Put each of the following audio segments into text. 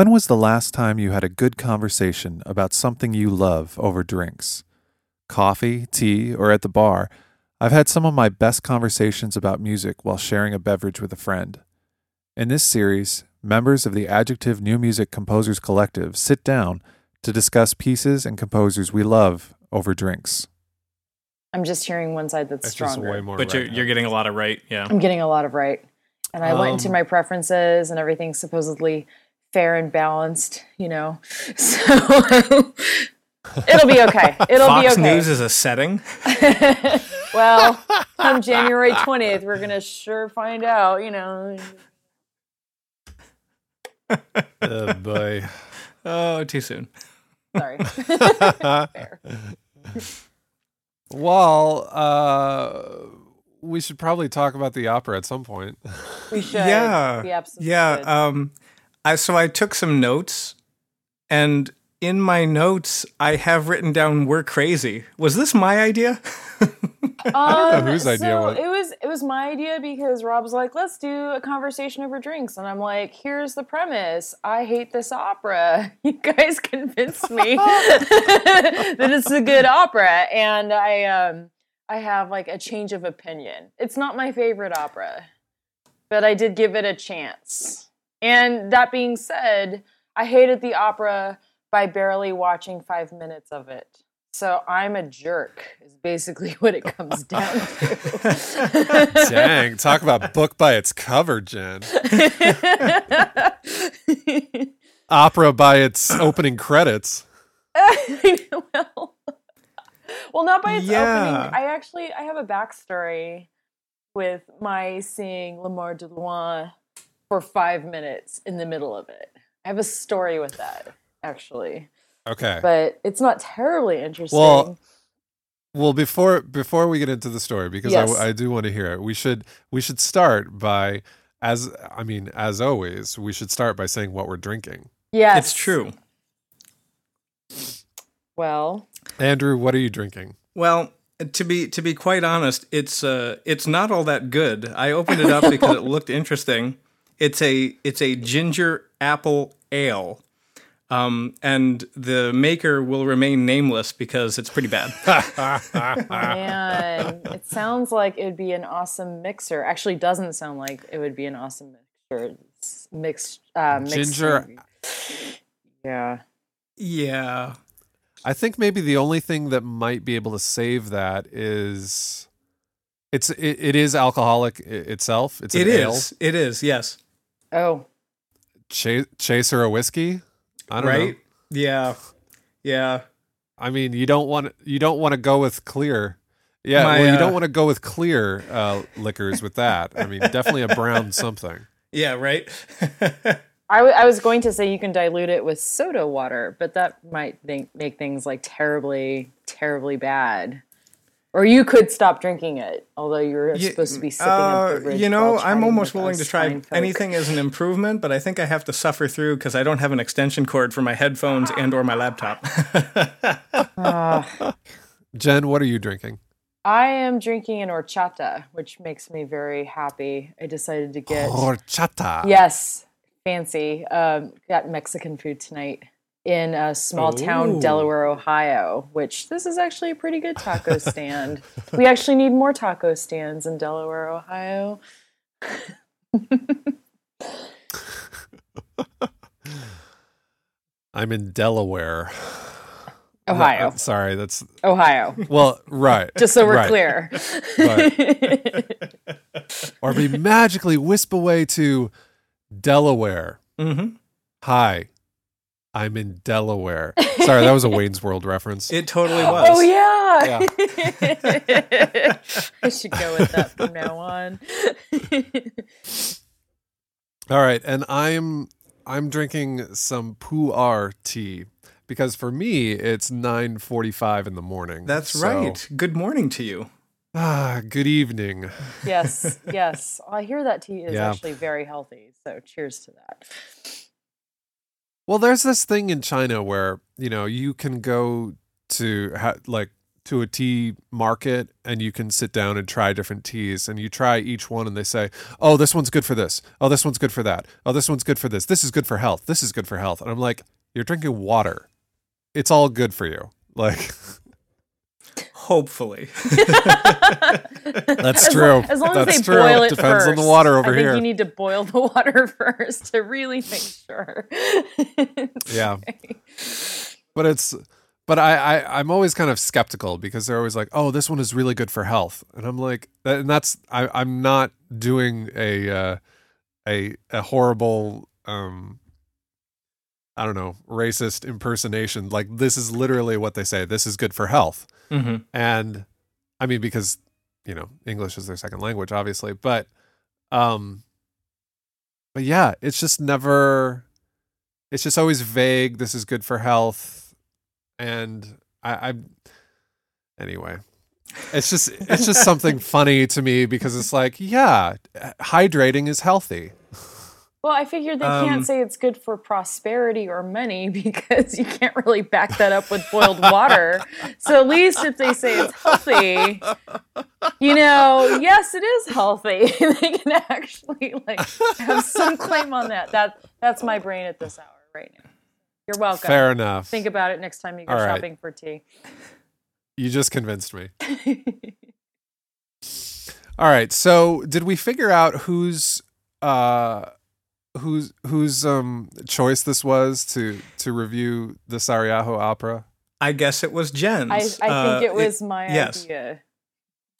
When was the last time you had a good conversation about something you love over drinks? Coffee, tea, or at the bar? I've had some of my best conversations about music while sharing a beverage with a friend. In this series, members of the Adjective New Music Composers Collective sit down to discuss pieces and composers we love over drinks. I'm just hearing one side that's That's just stronger. way more. But you're you're getting a lot of right. Yeah. I'm getting a lot of right. And I went into Um, my preferences and everything supposedly fair and balanced, you know. So it'll be okay. It'll Fox be okay. Fox News is a setting. well, come January 20th, we're going to sure find out, you know. Oh boy. Oh, too soon. Sorry. fair. Well, uh, we should probably talk about the opera at some point. We should. Yeah. We absolutely Yeah. should. Um, I so I took some notes, and in my notes I have written down "We're crazy." Was this my idea? Um, whose idea so was- it was it was my idea because Rob's like, let's do a conversation over drinks, and I'm like, here's the premise. I hate this opera. You guys convinced me that it's a good opera, and I um I have like a change of opinion. It's not my favorite opera, but I did give it a chance. And that being said, I hated the opera by barely watching five minutes of it. So I'm a jerk, is basically what it comes down to. Dang, talk about book by its cover, Jen. Opera by its opening credits. well, well, not by its Yeah. opening. I actually I have a backstory with my seeing L'Amour de Loin for five minutes in the middle of it. I have a story with that actually, Okay. but it's not terribly interesting. Well, Well, before before we get into the story, because Yes. I, I do want to hear it, we should we should start by as I mean as always we should start by saying what we're drinking. yes, It's true. Well, Andrew, what are you drinking? Well, to be to be quite honest, it's uh it's not all that good. I opened it up because it looked interesting. It's a it's a ginger apple ale. Um, and the maker will remain nameless because it's pretty bad. man, it sounds like it would be an awesome mixer. Actually, doesn't sound like it would be an awesome mixer. It's mixed, uh, mixed Ginger- Yeah. yeah. I think maybe the only thing that might be able to save that is it's it, it is alcoholic itself. It's an It ale. is. It is, yes. Oh, Cha- chaser a whiskey. I don't Right? know. Yeah. Yeah. I mean, you don't want you don't want to go with clear. Yeah, My, well, you uh, don't want to go with clear uh, liquors with that. I mean, definitely a brown something. Yeah, right? I, w- I was going to say you can dilute it with soda water, but that might think, make things like terribly, terribly bad. Or you could stop drinking it, although you're Ye- supposed to be sipping uh, a. You know, while I'm almost willing to try anything as an improvement, but I think I have to suffer through because I don't have an extension cord for my headphones and or my laptop. Ah. Jen, what are you drinking? I am drinking an horchata, which makes me very happy. I decided to get Horchata. yes, fancy. Um, got Mexican food tonight in a small town, Delaware, Ohio. Which this is actually a pretty good taco stand. we actually need more taco stands in Delaware, Ohio. I'm in Delaware. Ohio, Uh, sorry, that's Ohio. well, right. Just so we're right. clear. Or we magically wisp away to Delaware. hmm Hi, I'm in Delaware. Sorry, that was a Wayne's World reference. It totally was. Oh yeah. I should go with that from now on. All right, and I'm I'm drinking some pu'er tea because for me it's 9:45 in the morning. That's So- right. Good morning to you. Ah, good evening. yes, yes. I hear that tea is Yeah. actually very healthy. So cheers to that. Well, there's this thing in China where, you know, you can go to ha- like to a tea market and you can sit down and try different teas and you try each one and they say, "Oh, this one's good for this. Oh, this one's good for that. Oh, this one's good for this. This is good for health. This is good for health." And I'm like, "You're drinking water. It's all good for you." Like Hopefully. that's As true. long, as long that's as they true. boil it Depends first. on the water over I think here. you need to boil the water first to really make sure. yeah. But it's but I, I I'm always kind of skeptical because they're always like, "Oh, this one is really good for health," and I'm like, that, and that's I I'm not doing a uh, a a horrible um I don't know racist impersonation. Like this is literally what they say. This is good for health, hmm and I mean because you know English is their second language, obviously, but um, but yeah, it's just never. It's just always vague. This is good for health, and I, I anyway. It's just it's just something funny to me because it's like, yeah, hydrating is healthy. Well, I figured they Um, can't say it's good for prosperity or money because you can't really back that up with boiled water. so at least if they say it's healthy, you know, yes, it is healthy. they can actually like have some claim on that. That that's my brain at this hour right now. You're welcome. Fair enough. Think about it next time you go right. shopping for tea. you just convinced me. All right. So, did we figure out who's uh whose whose um choice this was to to review the Saariaho opera? I guess it was Jen's. I, I think Uh, it was my yes. idea.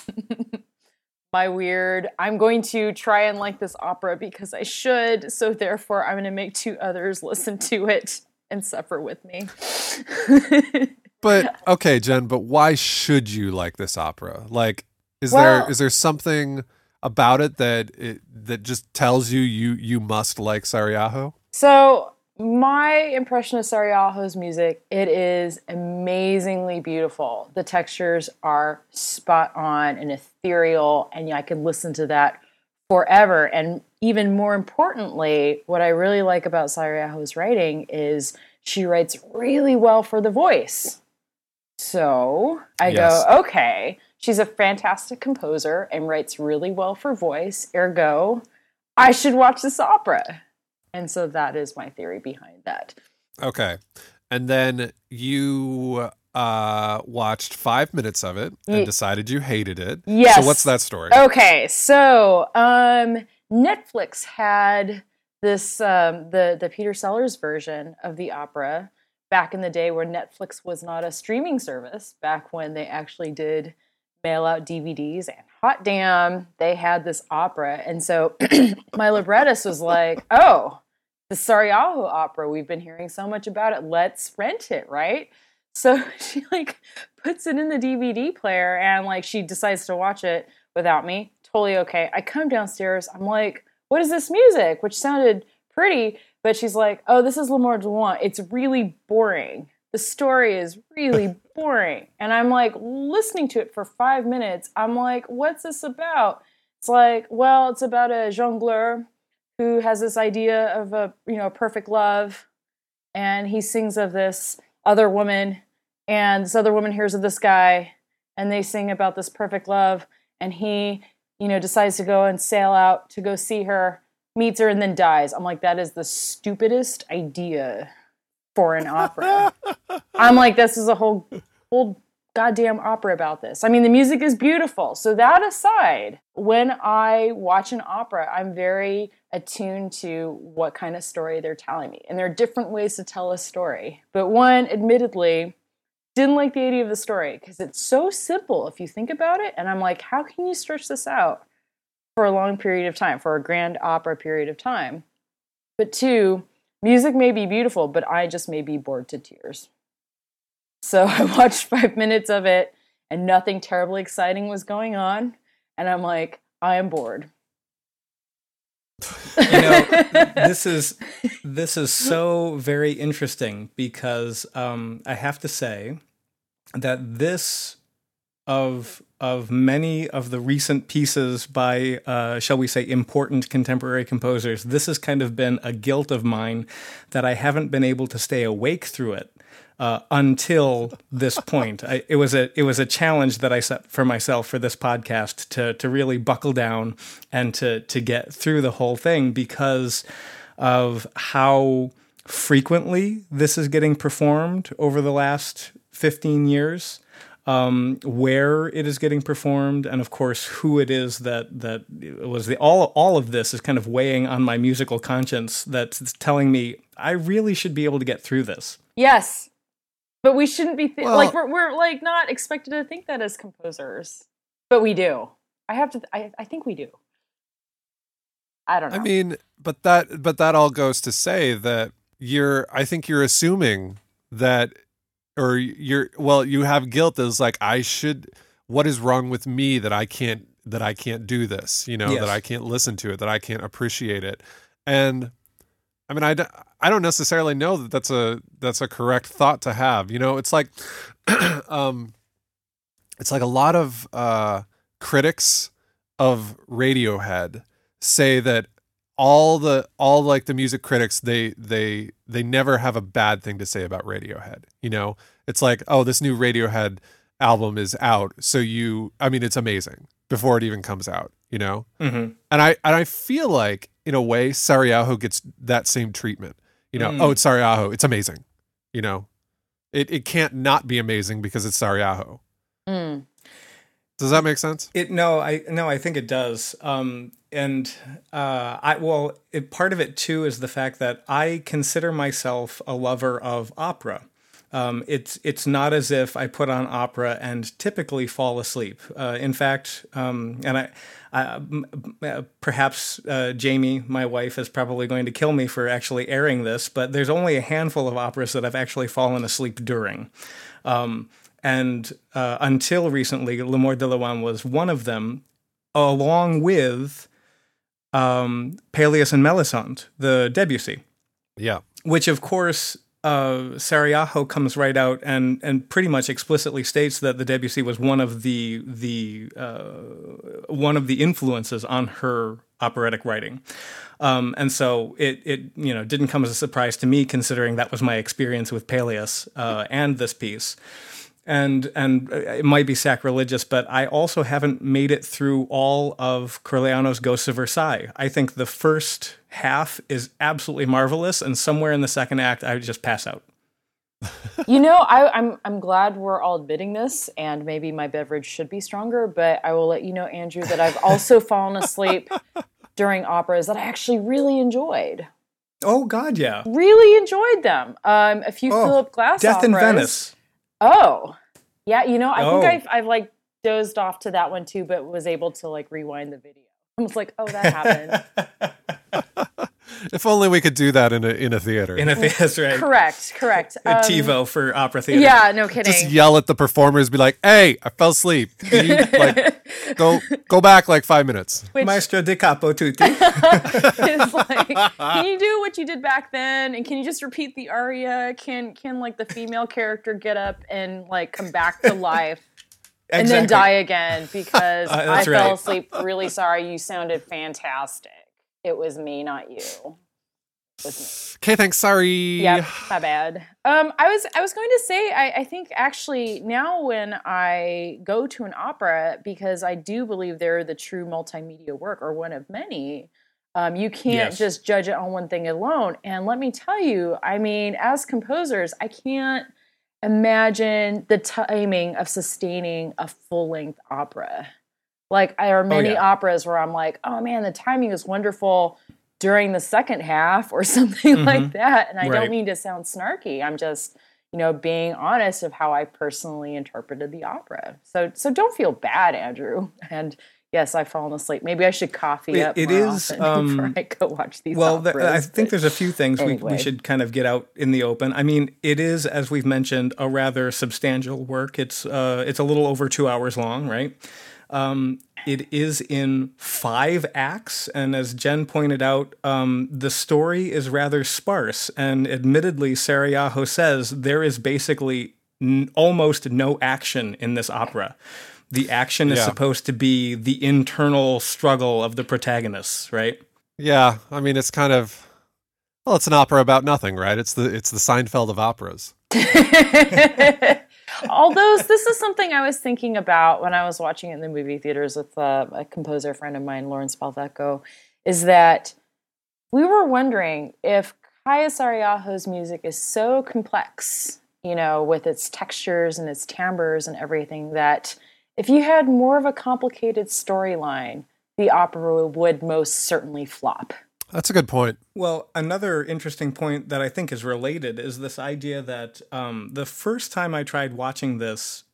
my weird, I'm going to try and like this opera because I should, so therefore I'm going to make two others listen to it and suffer with me. But okay, Jen, but why should you like this opera? Like is Well- there is there something about it that it that just tells you you you must like Saariaho? So my impression of Saariaho's music, it is amazingly beautiful. The textures are spot on and ethereal, and I could listen to that forever. And even more importantly, what I really like about Saariaho's writing is she writes really well for the voice. So I Yes. go, okay, she's a fantastic composer and writes really well for voice. Ergo, I should watch this opera. And so that is my theory behind that. Okay. And then you uh watched 5 minutes of it and Ye- decided you hated it. Yes. So what's that story? Okay, so um, Netflix had this um, the the Peter Sellars version of the opera back in the day where Netflix was not a streaming service. Back when they actually did mail out DVDs, and hot damn, they had this opera. And so my librettist was like, "Oh, the Saariaho opera. We've been hearing so much about it. Let's rent it, right?" So she like puts it in the DVD player and like she decides to watch it without me. Totally okay. I come downstairs. I'm like, what is this music? Which sounded pretty, but she's like, oh, this is L'Amour de Loin. It's really boring. The story is really boring. And I'm like listening to it for five minutes. I'm like, what's this about? It's like, well, it's about a jongleur who has this idea of a you know perfect love, and he sings of this other woman, and this other woman hears of this guy, and they sing about this perfect love, and he you know decides to go and sail out to go see her, meets her, and then dies. I'm like, that is the stupidest idea for an opera. I'm like, this is a whole whole goddamn opera about this. I mean, the music is beautiful. So that aside, when I watch an opera, I'm very attuned to what kind of story they're telling me. And there are different ways to tell a story. But one, admittedly, didn't like the idea of the story because it's so simple if you think about it. And I'm like, how can you stretch this out for a long period of time, for a grand opera period of time? But two, music may be beautiful, but I just may be bored to tears. So I watched five minutes of it and nothing terribly exciting was going on. And I'm like, I am bored. you know this is this is so very interesting because um, I have to say that this of of many of the recent pieces by uh, shall we say important contemporary composers this has kind of been a guilt of mine that I haven't been able to stay awake through it uh, until this point. I, it was a it was a challenge that I set for myself for this podcast to to really buckle down and to to get through the whole thing because of how frequently this is getting performed over the last 15 years um, where it is getting performed, and of course who it is that that was the all all of this is kind of weighing on my musical conscience. That's telling me I really should be able to get through this. Yes, but we shouldn't be th- Well- like we're we're like not expected to think that as composers, but we do. I have to. I I think we do. I don't know. I mean, but that but that all goes to say that you're I think you're assuming that or you're well you have guilt as like I should what is wrong with me that I can't that I can't do this, you know, Yes. that I can't listen to it, that I can't appreciate it. And I mean I don't necessarily know that that's a that's a correct thought to have. You know, it's like um it's like a lot of uh critics of Radiohead say that all the all like the music critics they they they never have a bad thing to say about Radiohead. You know, it's like oh this new Radiohead album is out, so you I mean it's amazing before it even comes out. You know, Mm-hmm. and I and I feel like in a way Saariaho gets that same treatment. You know, Mm. oh it's Saariaho, it's amazing. You know, it it can't not be amazing because it's Saariaho. Mm. Does that make sense? It no, I no, I think it does. Um, and uh, I well, it, part of it too is the fact that I consider myself a lover of opera. Um, it's it's not as if I put on opera and typically fall asleep. Uh, in fact, um, and I, I m- perhaps uh, Jamie, my wife, is probably going to kill me for actually airing this, but there's only a handful of operas that I've actually fallen asleep during. Um, and uh, until recently, L'Amour de Loin was one of them, along with um, Pelléas and Melisande, the Debussy, Yeah. which of course uh, Saariaho comes right out and and pretty much explicitly states that the Debussy was one of the the uh, one of the influences on her operatic writing. Um, and so it, it, you know, didn't come as a surprise to me, considering that was my experience with Pelléas uh, and this piece and and it might be sacrilegious, but I also haven't made it through all of Corigliano's Ghosts of Versailles. I think the first half is absolutely marvelous, and somewhere in the second act, I just pass out. You know, I, I'm I'm glad we're all admitting this, and maybe my beverage should be stronger. But I will let you know, Andrew, that I've also fallen asleep during operas that I actually really enjoyed. Oh God, yeah. Really enjoyed them. Um, a few Oh, Philip Glass Death in. Venice. Oh, yeah. You know, I Oh. think I've I've like dozed off to that one too, but was able to like rewind the video. I was like, oh, that happened. If only we could do that in a in a theater. In a that's right. correct, correct. A Um, TiVo for opera theater. Yeah, no kidding. Just yell at the performers, be like, "Hey, I fell asleep. You like go go back like five minutes?" Which- Maestro di capo tutti. like, can you do what you did back then? And can you just repeat the aria? Can can like the female character get up and like come back to life and then die again because Uh, I that's fell asleep? Really sorry. You sounded fantastic. It was me, not you. It was me. Okay, thanks. Sorry. Yeah, my bad. Um, I was I was going to say I, I think actually now when I go to an opera because I do believe they're the true multimedia work or one of many. Um, you can't Yes. just judge it on one thing alone. And let me tell you, I mean, as composers, I can't imagine the timing of sustaining a full length opera. Like there are many yeah. operas where I'm like, oh man, the timing is wonderful during the second half or something like that. And I Right. don't mean to sound snarky. I'm just, you know, being honest of how I personally interpreted the opera. So so don't feel bad, Andrew. And yes, I've fallen asleep. Maybe I should coffee It- up it is, um, before I go watch these Well, the. I think there's a few things we, we should kind of get out in the open. I mean, it is, as we've mentioned, a rather substantial work. It's uh, it's a little over two hours long, right? Um, it is in five acts, and as Jen pointed out, um, the story is rather sparse. And admittedly, Saariaho says there is basically n- almost no action in this opera. The action is Yeah. supposed to be the internal struggle of the protagonists, right? Yeah. I mean, it's kind of well, it's an opera about nothing, right? It's the it's the Seinfeld of operas. Although this is something I was thinking about when I was watching it in the movie theaters with uh, a composer friend of mine, Lawrence Balvecco, is that we were wondering if Kaija Saariaho's music is so complex, you know, with its textures and its timbres and everything, that if you had more of a complicated storyline, the opera would most certainly flop. That's a good point. Well, another interesting point that I think is related is this idea that um, the first time I tried watching this,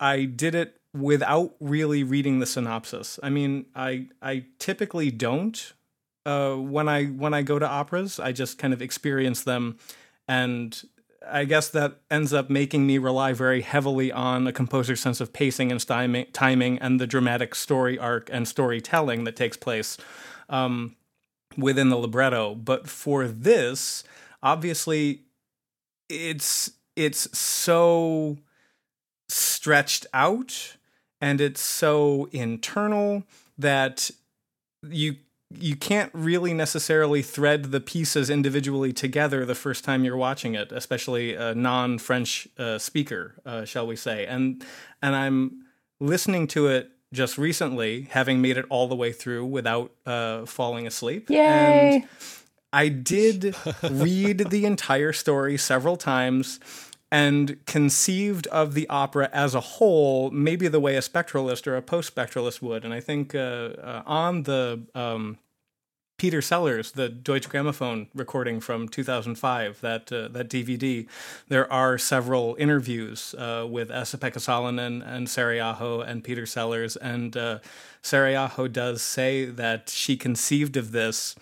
I did it without really reading the synopsis. I mean, I I typically don't uh, when I when I go to operas. I just kind of experience them, and I guess that ends up making me rely very heavily on a composer's sense of pacing and timing timing and the dramatic story arc and storytelling that takes place. Um, within the libretto. But for this, obviously, it's it's so stretched out and it's so internal that you you can't really necessarily thread the pieces individually together the first time you're watching it, especially a non-French uh, speaker, uh, shall we say? And and I'm listening to it just recently, having made it all the way through without uh, falling asleep. Yay! And I did read the entire story several times and conceived of the opera as a whole, maybe the way a spectralist or a post spectralist would. And I think uh, uh, on the um, Peter Sellars, the Deutsche Grammophon recording from 2005, that uh, that DVD, there are several interviews uh, with Esa-Pekka Salonen and Saariaho and Peter Sellars, and uh, does say that she conceived of this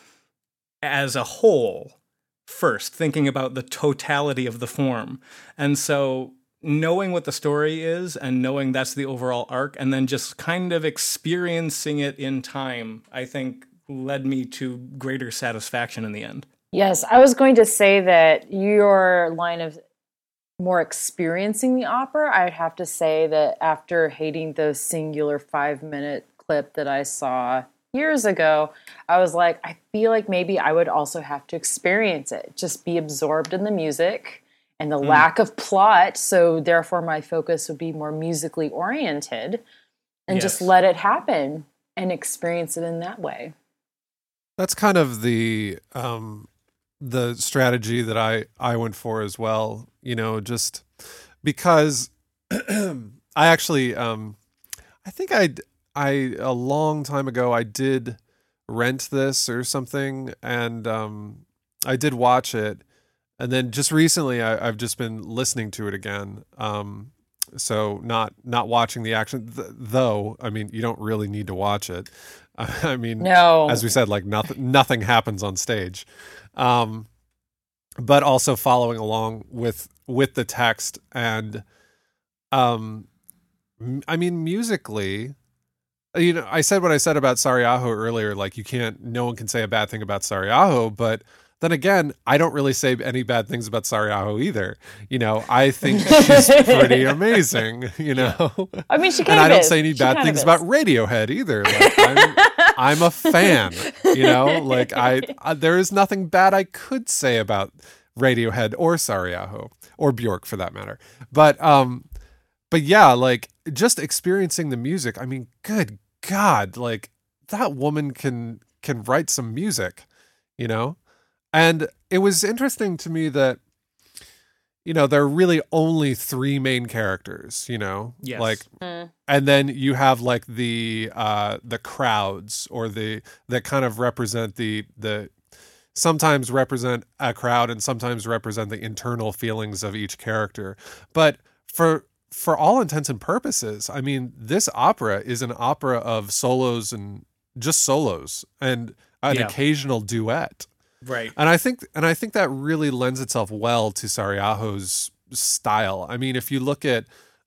as a whole first, thinking about the totality of the form, and so knowing what the story is and knowing that's the overall arc and then just kind of experiencing it in time i think led me to greater satisfaction in the end. Yes, I was going to say that your line of more experiencing the opera, I'd have to say that after hating the singular five minute clip that I saw years ago, I was like, I feel like maybe I would also have to experience it, just be absorbed in the music and the mm. lack of plot. So, therefore, my focus would be more musically oriented and yes. just let it happen and experience it in that way. That's kind of the um, the strategy that I I went for as well. You know, just because I actually um, I think I I a long time ago I did rent this or something, and um, I did watch it, and then just recently I, have just been listening to it again. Um, so not not watching the action, th- though. I mean, you don't really need to watch it. I mean, no. as we said, like nothing nothing happens on stage, um, but also following along with with the text and, um, I mean, musically, you know, I said what I said about Saariaho earlier. Like, you can't, no one can say a bad thing about Saariaho, but then again, I don't really say any bad things about Saariaho either. You know, I think she's pretty amazing. You know, I mean, she and I don't say any she bad things about Radiohead either. Like, I'm, I'm, a fan. You know, like I, I, there is nothing bad I could say about Radiohead or Saariaho or Bjork for that matter. But um, but yeah, like just experiencing the music. I mean, good God, like that woman can can write some music. You know and it was interesting to me that you know there are really only three main characters you know yes. like mm. and then you have like the uh the crowds or the that kind of represent the the sometimes represent a crowd and sometimes represent the internal feelings of each character but for for all intents and purposes i mean this opera is an opera of solos and just solos and an yeah. occasional duet Right. And I think and I think that really lends itself well to Saariaho's style. I mean, if you look at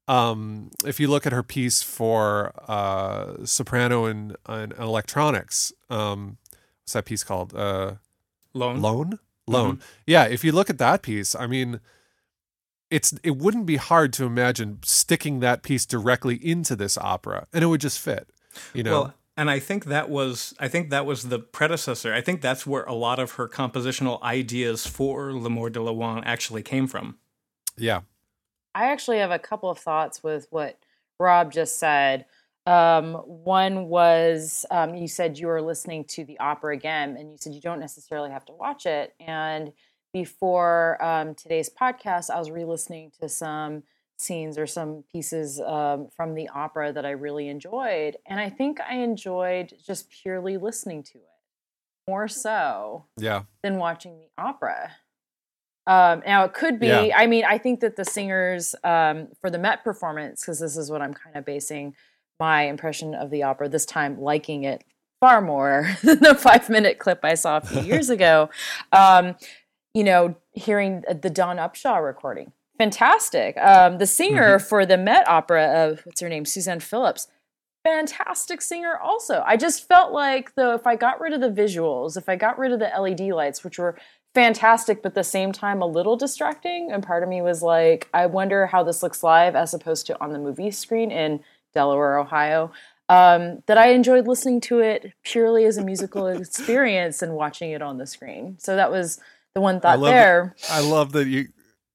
um, if you look at her piece for uh, soprano and, and electronics, um, what's that piece called? Uh, Lonh. Lonh. Lonh. Mm-hmm. Yeah. If you look at that piece, I mean, it's it wouldn't be hard to imagine sticking that piece directly into this opera, and it would just fit. You know. Well, and I think that was I think that was the predecessor. I think that's where a lot of her compositional ideas for L'Amour de Loin actually came from. Yeah. I actually have a couple of thoughts with what Rob just said. Um, one was um, you said you were listening to the opera again, and you said you don't necessarily have to watch it. And before um, today's podcast, I was re listening to some scenes or some pieces um, from the opera that I really enjoyed. And I think I enjoyed just purely listening to it more so Yeah. than watching the opera. Um, now it could be. Yeah. I mean, I think that the singers um, for the Met performance, because this is what I'm kind of basing my impression of the opera this time, liking it far more than the five minute clip I saw a few years ago. Um, you know, hearing the Dawn Upshaw recording, fantastic. Um, the singer for the Met Opera of what's her name, Suzanne Phillips, fantastic singer also. I just felt like though if I got rid of the visuals, if I got rid of the LED lights, which were fantastic but at the same time a little distracting, and part of me was like, I wonder how this looks live as opposed to on the movie screen in Delaware, Ohio. Um, that I enjoyed listening to it purely as a musical experience and watching it on the screen. So that was the one thought love there. I love that you.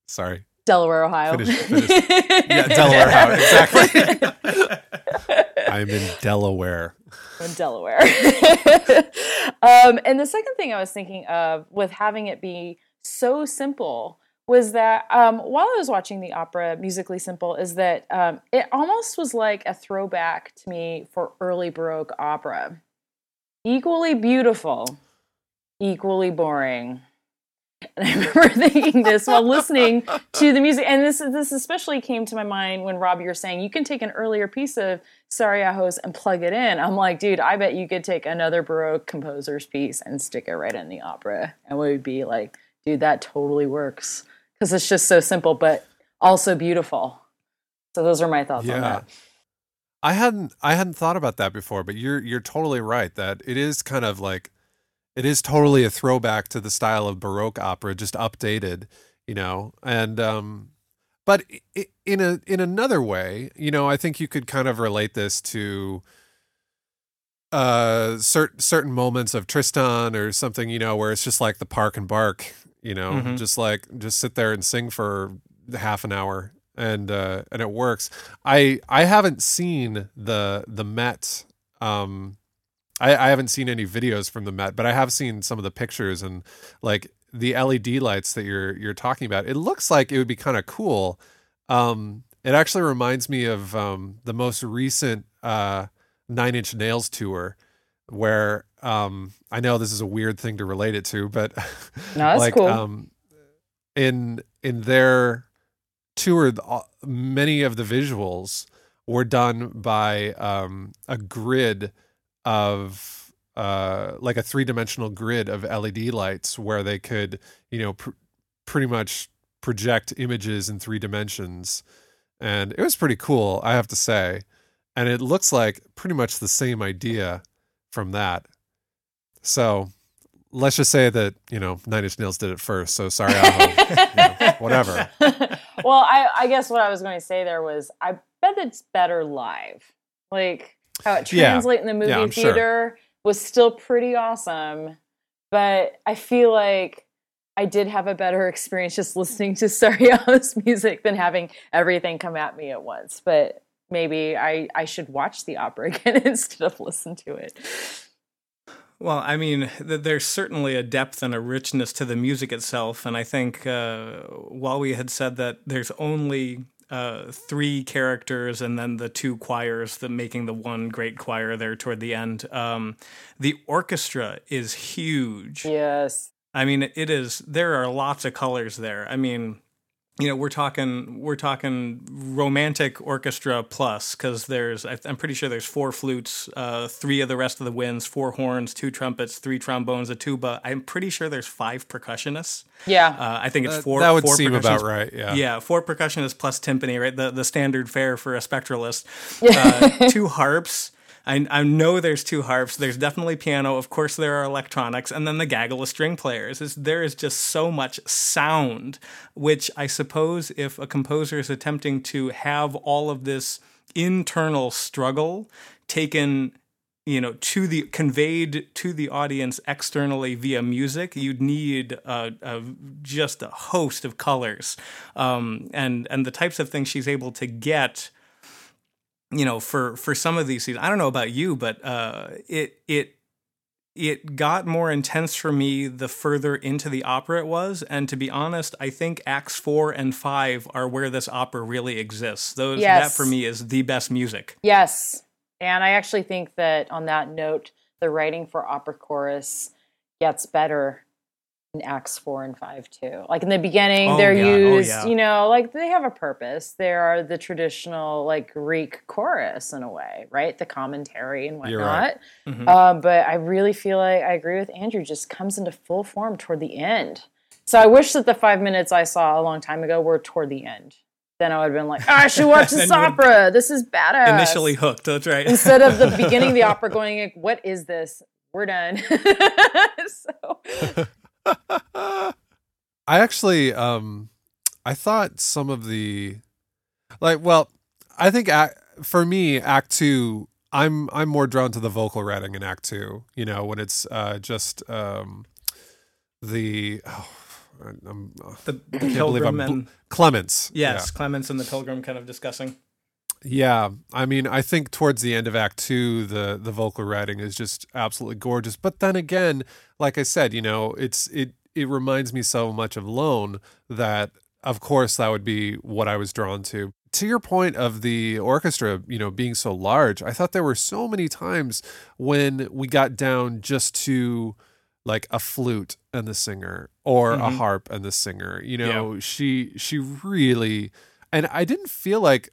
Sorry. Delaware, Ohio. Finish- finish. Yeah, Delaware. Ohio, Exactly. I'm in Delaware. in Delaware. um, and the second thing I was thinking of with having it be so simple was that um, while I was watching the opera, musically simple, is that um, it almost was like a throwback to me for early Baroque opera. Equally beautiful, equally boring. And I remember thinking this while listening to the music, and this this especially came to my mind when Rob, you were saying you can take an earlier piece of Saariaho's and plug it in. I'm like, dude, I bet you could take another Baroque composer's piece and stick it right in the opera, and we would be like, dude, that totally works because it's just so simple, but also beautiful. So those are my thoughts on that. I hadn't I hadn't thought about that before, but you're you're totally right that it is kind of like it is totally a throwback to the style of baroque opera just updated, you know. And um but in a in another way, you know, I think you could kind of relate this to uh certain certain moments of Tristan or something, you know, where it's just like the park and bark, you know, Mhm. just like just sit there and sing for half an hour and uh and it works. I I haven't seen the the Met um I, I haven't seen any videos from the Met, but I have seen some of the pictures and like the LED lights that you're you're talking about. It looks like it would be kind of cool. Um it actually reminds me of um the most recent uh Nine Inch Nails tour where um I know this is a weird thing to relate it to, but No, that's like cool. um in in their tour many of the visuals were done by um a grid of uh like a three-dimensional grid of LED lights where they could you know pr- pretty much project images in three dimensions and it was pretty cool I have to say and it looks like pretty much the same idea from that so let's just say that you know Nine Inch Nails did it first. So sorry, Aho. you know, whatever. well, I, I guess what I was going to say there was I bet it's better live. Like how it Yeah. translates in the movie Yeah, I'm sure. theater was still pretty awesome, but I feel like I did have a better experience just listening to Saariaho's music than having everything come at me at once. But maybe I, I should watch the opera again instead of listen to it. Well, I mean, th- there's certainly a depth and a richness to the music itself, and I think uh, while we had said that there's only uh, three characters and then the two choirs that making the one great choir there toward the end, um, the orchestra is huge. Yes. I mean, it is. There are lots of colors there. I mean, you know, we're talking we're talking romantic orchestra plus because there's I- I'm pretty sure there's four flutes, uh, three of the rest of the winds, four horns, two trumpets, three trombones, a tuba. I'm pretty sure there's five percussionists. Yeah. Uh, I think it's That, four. that would four seem about percussionists- right. Yeah. yeah, four percussionists plus timpani, right? The the standard fare for a spectralist. Uh, two harps. I, I know there's two harps. There's definitely piano. Of course, there are electronics, and then the gaggle of string players. It's, there is just so much sound, which I suppose if a composer is attempting to have all of this internal struggle taken you know to the conveyed to the audience externally via music you'd need a, a, just a host of colors um, and and the types of things she's able to get you know for for some of these scenes i don't know about you but uh, it it it got more intense for me the further into the opera it was and to be honest i think acts 4 and 5 are where this opera really exists those Yes. that for me is the best music Yes. And I actually think that on that note, the writing for opera chorus gets better in Acts 4 and 5 too. Like in the beginning, Oh, they're yeah. Oh, used, yeah. you know, like they have a purpose. They are the traditional like Greek chorus in a way, right? The commentary and whatnot. right. Mhm. Um, but I really feel like I agree with Andrew, just comes into full form toward the end. So I wish that the five minutes I saw a long time ago were toward the end. Then I would have been like, "Ah, I should watch this opera. This is badass. initially hooked that's right Instead of the beginning of the opera going, like, what is this? We're done. so I actually, um, I thought some of the, like, well, I think act, for me, Act Two, I'm I'm more drawn to the vocal writing in Act Two. You know, when it's uh, just um, the. Oh, I'm, the, the I can't believe pilgrim bl- and Clemence. yes clemence and the pilgrim kind of discussing Yeah, I mean, I think towards the end of Act Two, the the vocal writing is just absolutely gorgeous. But then again, like I said, you know, it's it it reminds me so much of Lonh that, of course, that would be what I was drawn to. To your point of the orchestra, you know, being so large, I thought there were so many times when we got down just to like a flute and the singer or a Mhm. harp and the singer. You know, she she really and I didn't feel like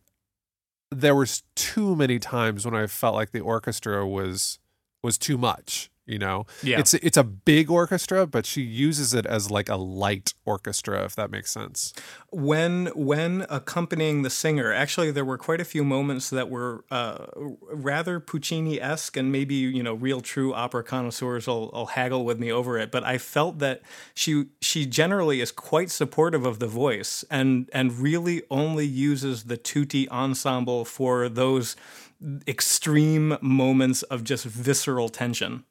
there was too many times when I felt like the orchestra was was too much. You know, yeah. It's it's a big orchestra, but she uses it as like a light orchestra, if that makes sense. when when accompanying the singer actually there were quite a few moments that were uh, rather puccini-esque and maybe you know real true opera connoisseurs will, will haggle with me over it but i felt that she she generally is quite supportive of the voice and and really only uses the tutti ensemble for those extreme moments of just visceral tension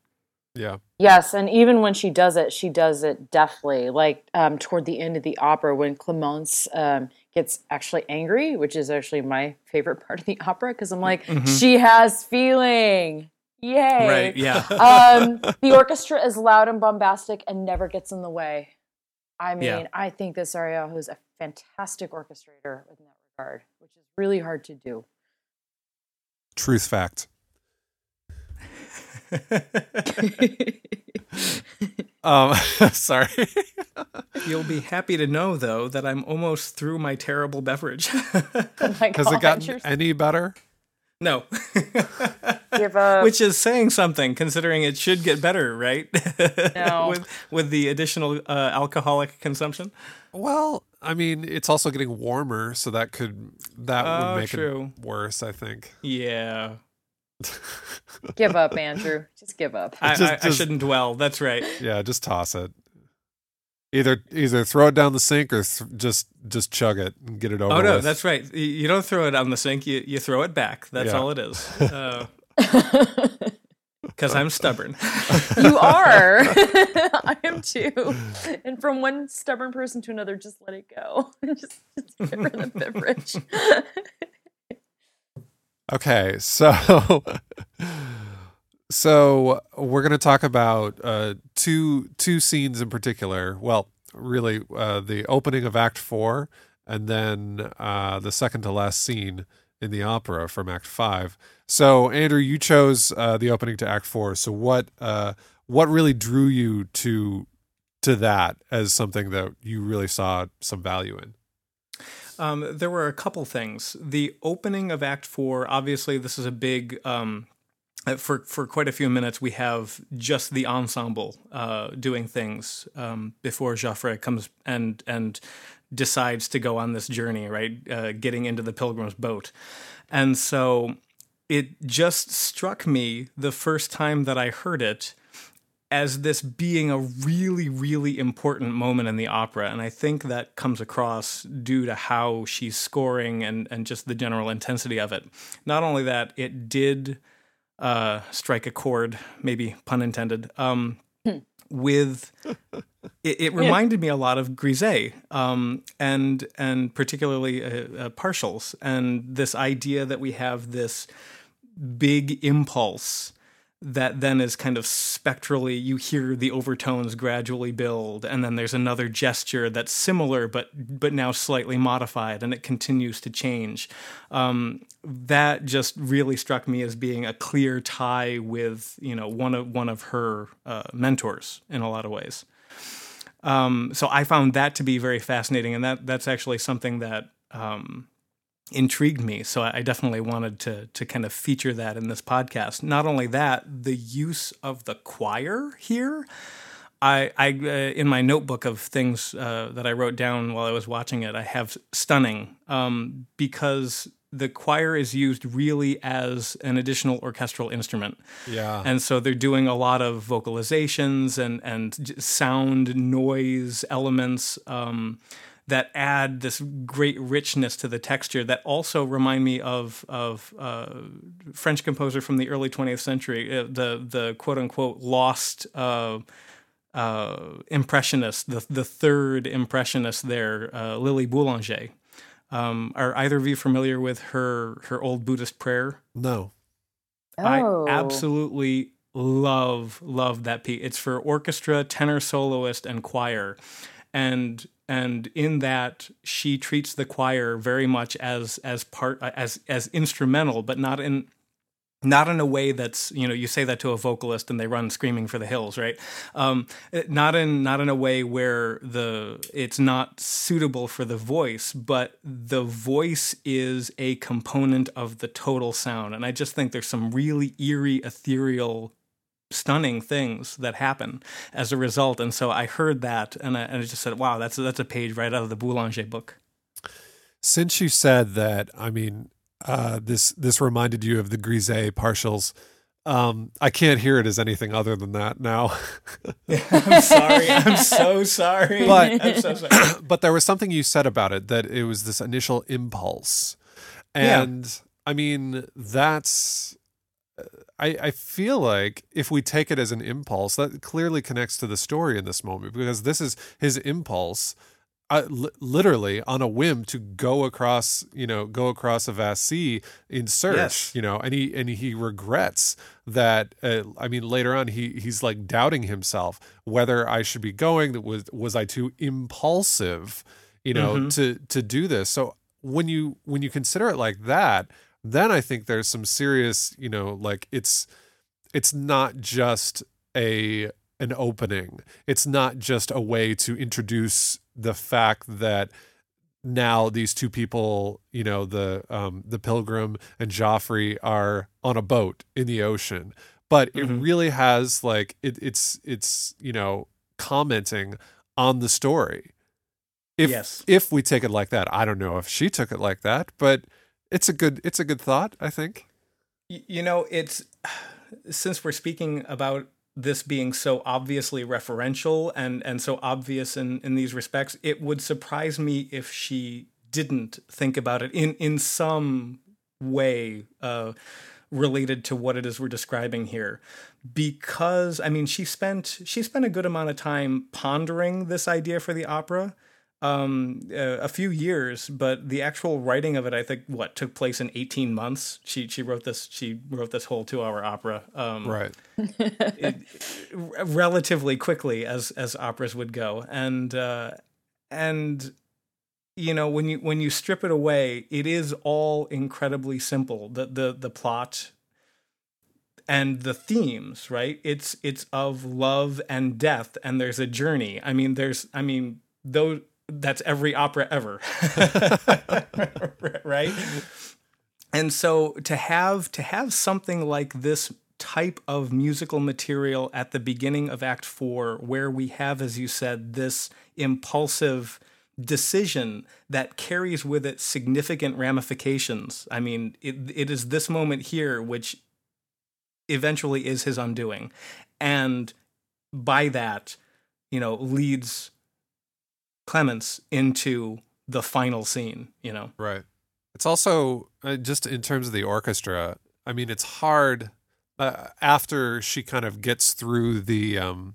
Yeah, yes, and even when she does it, she does it deftly. Like um, toward the end of the opera, when Clemence um, gets actually angry, which is actually my favorite part of the opera, because I'm like, she has feeling. Yay! right yeah um, the orchestra is loud and bombastic and never gets in the way. I mean, Yeah. I think Saariaho is a fantastic orchestrator in that regard, which is really hard to do. truth fact. Um, sorry. You'll be happy to know, though, that I'm almost through my terrible beverage. Oh my Has it God, gotten any better? no. Which is saying something, considering it should get better, right? No. with with the additional uh, alcoholic consumption. Well, I mean, it's also getting warmer, so that could that Oh, would make true. it worse. I think. Yeah, give up, Andrew. Just give up. I, Just- I, I shouldn't dwell. That's right. Yeah, just toss it. Either either throw it down the sink or th- just just chug it and get it over Oh no, with. that's right. You don't throw it on the sink. You you throw it back. That's Yeah. all it is. Uh, because I'm stubborn. you are. I am too. And from one stubborn person to another, just let it go. just, just get rid of the beverage. Okay, so so we're going to talk about uh, two two scenes in particular. Well, really, uh, the opening of Act Four, and then uh, the second to last scene in the opera from Act Five. So, Andrew, you chose uh, the opening to Act Four. So, what uh, what really drew you to to that as something that you really saw some value in? Um, there were a couple things. The opening of Act Four, obviously, this is a big. Um, uh, for for quite a few minutes, we have just the ensemble uh, doing things um, before Jaufré comes and and decides to go on this journey, right? Uh, getting into the pilgrim's boat, and so it just struck me the first time that I heard it as this being a really, really important moment in the opera. And I think that comes across due to how she's scoring and, and just the general intensity of it. Not only that, it did uh, strike a chord, maybe pun intended. Um, with it, it reminded me a lot of Grisey, um, and and particularly uh, uh, Partiels, and this idea that we have this big impulse that then is kind of spectrally you hear the overtones gradually build and then there's another gesture that's similar but but now slightly modified and it continues to change. Um, that just really struck me as being a clear tie with you know one of one of her uh, mentors in a lot of ways. Um, so I found that to be very fascinating and that that's actually something that um, intrigued me. So I definitely wanted to to kind of feature that in this podcast. Not only that, the use of the choir here. I, I uh, in my notebook of things uh, that I wrote down while I was watching it, I have stunning um, because the choir is used really as an additional orchestral instrument. Yeah. And so they're doing a lot of vocalizations and and sound noise elements. Um, that add this great richness to the texture that also remind me of of uh, French composer from the early 20th century, uh, the the quote unquote lost uh, uh, impressionist, the the third impressionist there, uh, Lili Boulanger. Um, are either of you familiar with her her old Buddhist prayer? No. Oh. I absolutely love love that piece. It's for orchestra, tenor soloist, and choir, and and in that she treats the choir very much as as part as as instrumental but not in not in a way that's you know you say that to a vocalist and they run screaming for the hills right? Um, not in not in a way where the it's not suitable for the voice but the voice is a component of the total sound. And i just think there's some really eerie ethereal stunning things that happen as a result. And so I heard that and I, and I just said, wow, that's, that's a page right out of the Boulanger book. Since you said that, I mean, uh, this this reminded you of the Grisey Partiels. Um, I can't hear it as anything other than that now. I'm sorry. I'm so sorry. But- I'm so sorry. but there was something you said about it that it was this initial impulse, Yeah. and I mean that's. I, I feel like if we take it as an impulse, that clearly connects to the story in this moment because this is his impulse, uh, li- literally on a whim to go across, you know, go across a vast sea in search, Yes. you know, and he and he regrets that. Uh, I mean, later on, he he's like doubting himself whether I should be going. That was was I too impulsive, you know, Mhm. to to do this. So when you when you consider it like that, then I think there's some serious, you know, like it's it's not just a an opening. It's not just a way to introduce the fact that now these two people, you know, the um the pilgrim and Jaufré are on a boat in the ocean. But it Mhm. really has like it, it's it's, you know, commenting on the story. If Yes. if we take it like that. I don't know if she took it like that, but it's a good it's a good thought, I think. You know, it's since we're speaking about this being so obviously referential and and so obvious in in these respects, it would surprise me if she didn't think about it in in some way uh, related to what it is we're describing here because i mean she spent she spent a good amount of time pondering this idea for the opera um uh, a few years but the actual writing of it i think what took place in 18 months? She she wrote this she wrote this whole 2 hour opera um Right. it, relatively quickly as as operas would go. And uh and you know when you when you strip it away it is all incredibly simple. The the the plot and the themes right? It's it's of love and death and there's a journey. I mean there's i mean though that's every opera ever. Right? And so to have to have something like this type of musical material at the beginning of act 4 where we have as you said this impulsive decision that carries with it significant ramifications. I mean it, it is this moment here which eventually is his undoing. And by that you know leads clemence into the final scene you know Right. It's also uh, just in terms of the orchestra. I mean, it's hard uh, after she kind of gets through the um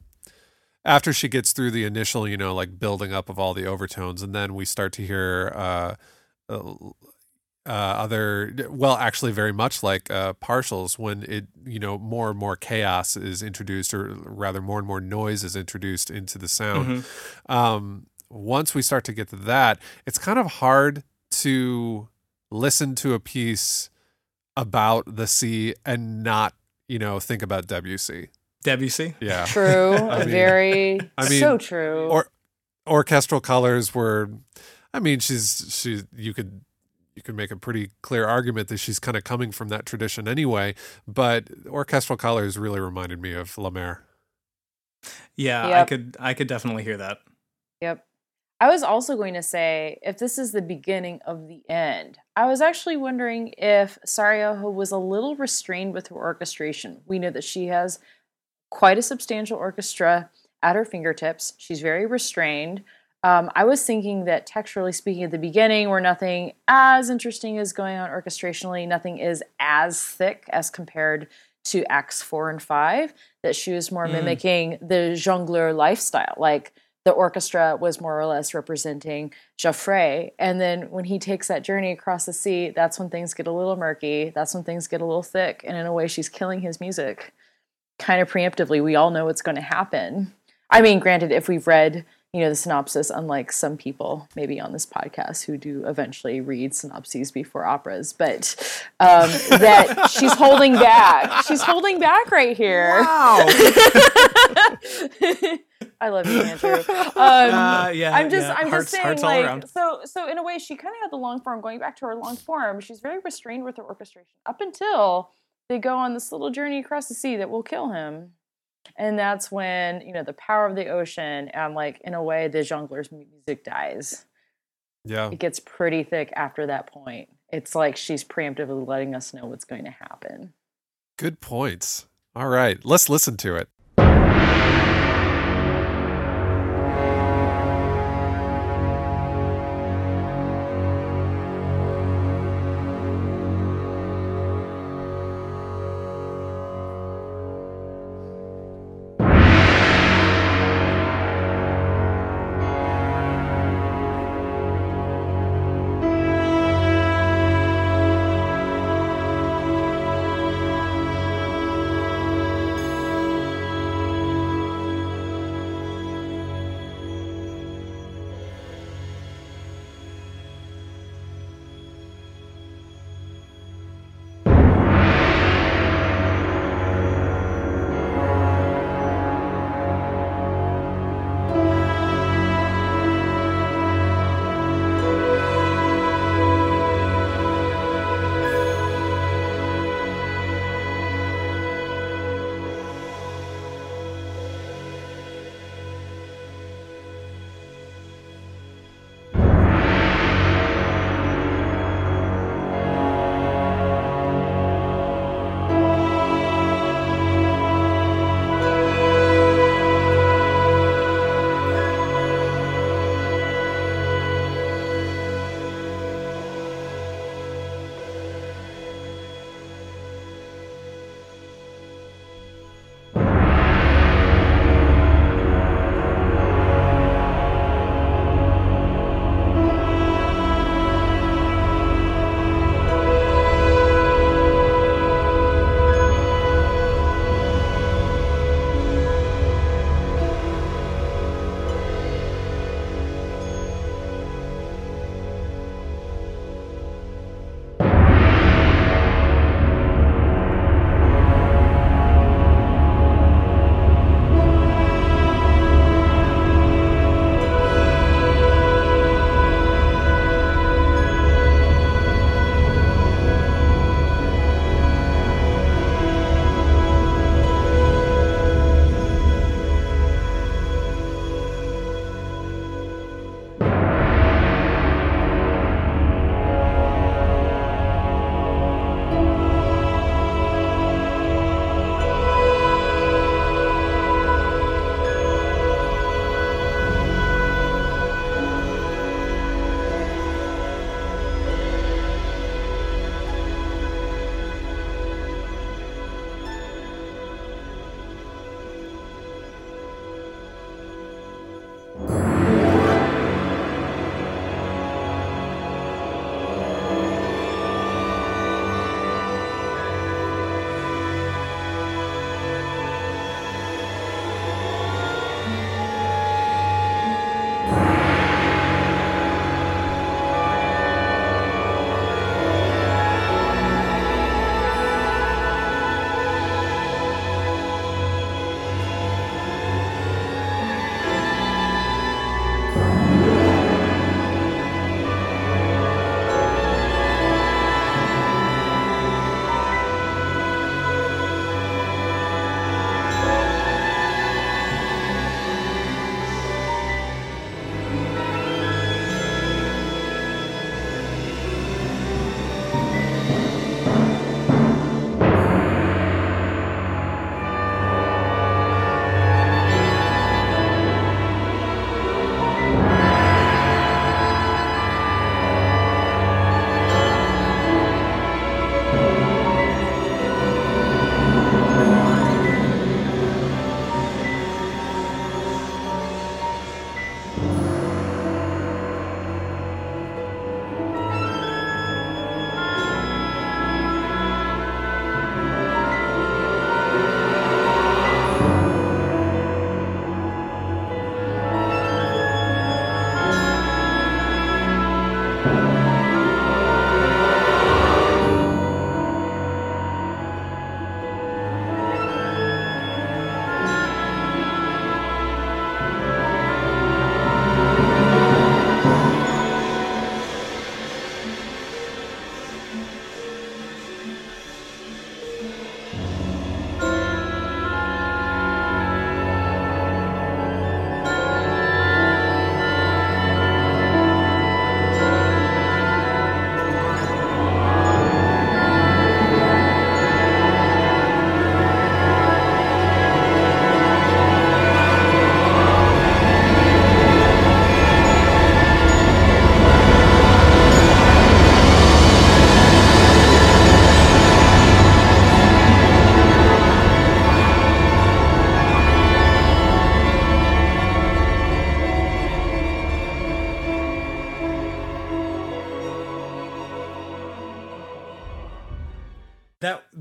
after she gets through the initial you know like building up of all the overtones and then we start to hear uh, uh uh, other well actually very much like uh, Partiels when it you know more and more chaos is introduced or rather more and more noise is introduced into the sound Mhm. um, once we start to get to that it's kind of hard to listen to a piece about the sea and not you know think about debussy Debussy. yeah True. I mean- very I mean, so true. or orchestral colors were i mean she's she you could you could make a pretty clear argument that she's kind of coming from that tradition anyway but orchestral colors really reminded me of la mer Yeah, I could I could definitely hear that. Yep. I was also going to say if this is the beginning of the end, I was actually wondering if Saariaho was a little restrained with her orchestration. We know that she has quite a substantial orchestra at her fingertips. She's very restrained. Um, I was thinking that texturally speaking at the beginning, where nothing as interesting is going on orchestrationally, nothing is as thick as compared to acts four and five, that she was more Mm. mimicking the jongleur lifestyle. Like the orchestra was more or less representing Jaufré. And then when he takes that journey across the sea, that's when things get a little murky. That's when things get a little thick. And in a way, she's killing his music kind of preemptively. We all know what's going to happen. I mean, granted, if we've read, you know, the synopsis, unlike some people maybe on this podcast who do eventually read synopses before operas, but um, that she's holding back. She's holding back right here. Wow. I love you, Andrew. Um, Uh, yeah, I'm just, yeah. I'm Hearts- just saying, like, around. so, so in a way, she kind of had the long form. Going back to her long form, she's very restrained with her orchestration up until they go on this little journey across the sea that will kill him, and that's when you know the power of the ocean and, like, in a way, the jongleur's music dies. yeah It gets pretty thick after that point. It's like she's preemptively letting us know what's going to happen. good points all right let's listen to it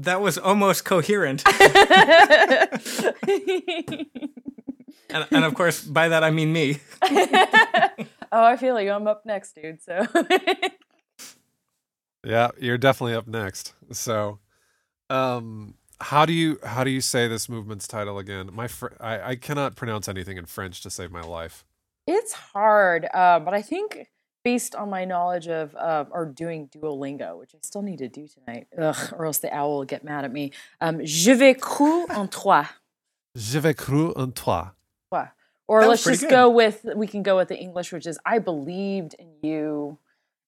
That that was almost coherent. and, and of course, by that I mean me. oh, I feel you. I'm up next, dude. So Yeah, you're definitely up next. So, um, how do you how do you say this movement's title again? My fr- I, I cannot pronounce anything in French to save my life. it's hard, uh, but I think based on my knowledge of uh, or doing Duolingo, which I still need to do tonight, ugh, or else the owl will get mad at me. Um, Je vais cru en toi. Je vais cru en toi. Toi. Or let's just good. go with we can go with the English, which is I believed in you,